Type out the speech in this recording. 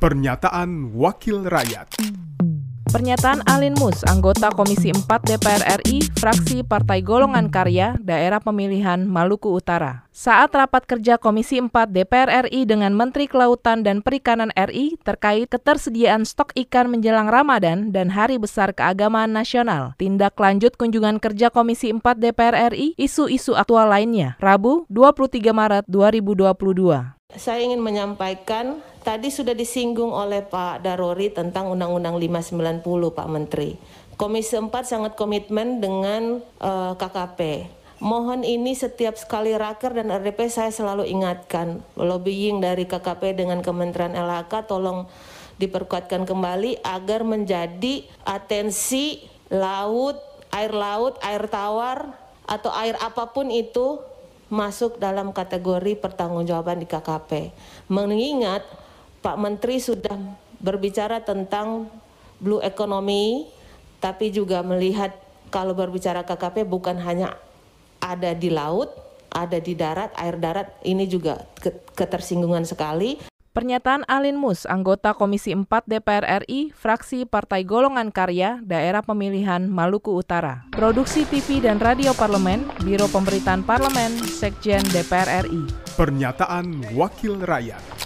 Pernyataan Wakil Rakyat Pernyataan Alin Mus, anggota Komisi 4 DPR RI, fraksi Partai Golongan Karya, Daerah Pemilihan Maluku Utara. Saat rapat kerja Komisi 4 DPR RI dengan Menteri Kelautan dan Perikanan RI terkait ketersediaan stok ikan menjelang Ramadan dan Hari Besar Keagamaan Nasional. Tindak lanjut kunjungan kerja Komisi 4 DPR RI, isu-isu aktual lainnya, Rabu 23 Maret 2022. Saya ingin menyampaikan tadi sudah disinggung oleh Pak Darori tentang Undang-Undang 590 Pak Menteri. Komisi 4 sangat komitmen dengan uh, KKP. Mohon ini setiap sekali raker dan RDP saya selalu ingatkan lobbying dari KKP dengan Kementerian LHK tolong diperkuatkan kembali agar menjadi atensi laut, air laut, air tawar atau air apa pun itu masuk dalam kategori pertanggungjawaban di KKP. Mengingat Pak Menteri sudah berbicara tentang blue economy, tapi juga melihat kalau berbicara KKP bukan hanya ada di laut, ada di darat, air darat, ini juga ketersinggungan sekali. Pernyataan Alin Mus, anggota Komisi 4 DPR RI, fraksi Partai Golongan Karya, Daerah Pemilihan Maluku Utara. Produksi TV dan Radio Parlemen, Biro Pemberitaan Parlemen, Sekjen DPR RI. Pernyataan Wakil Rakyat.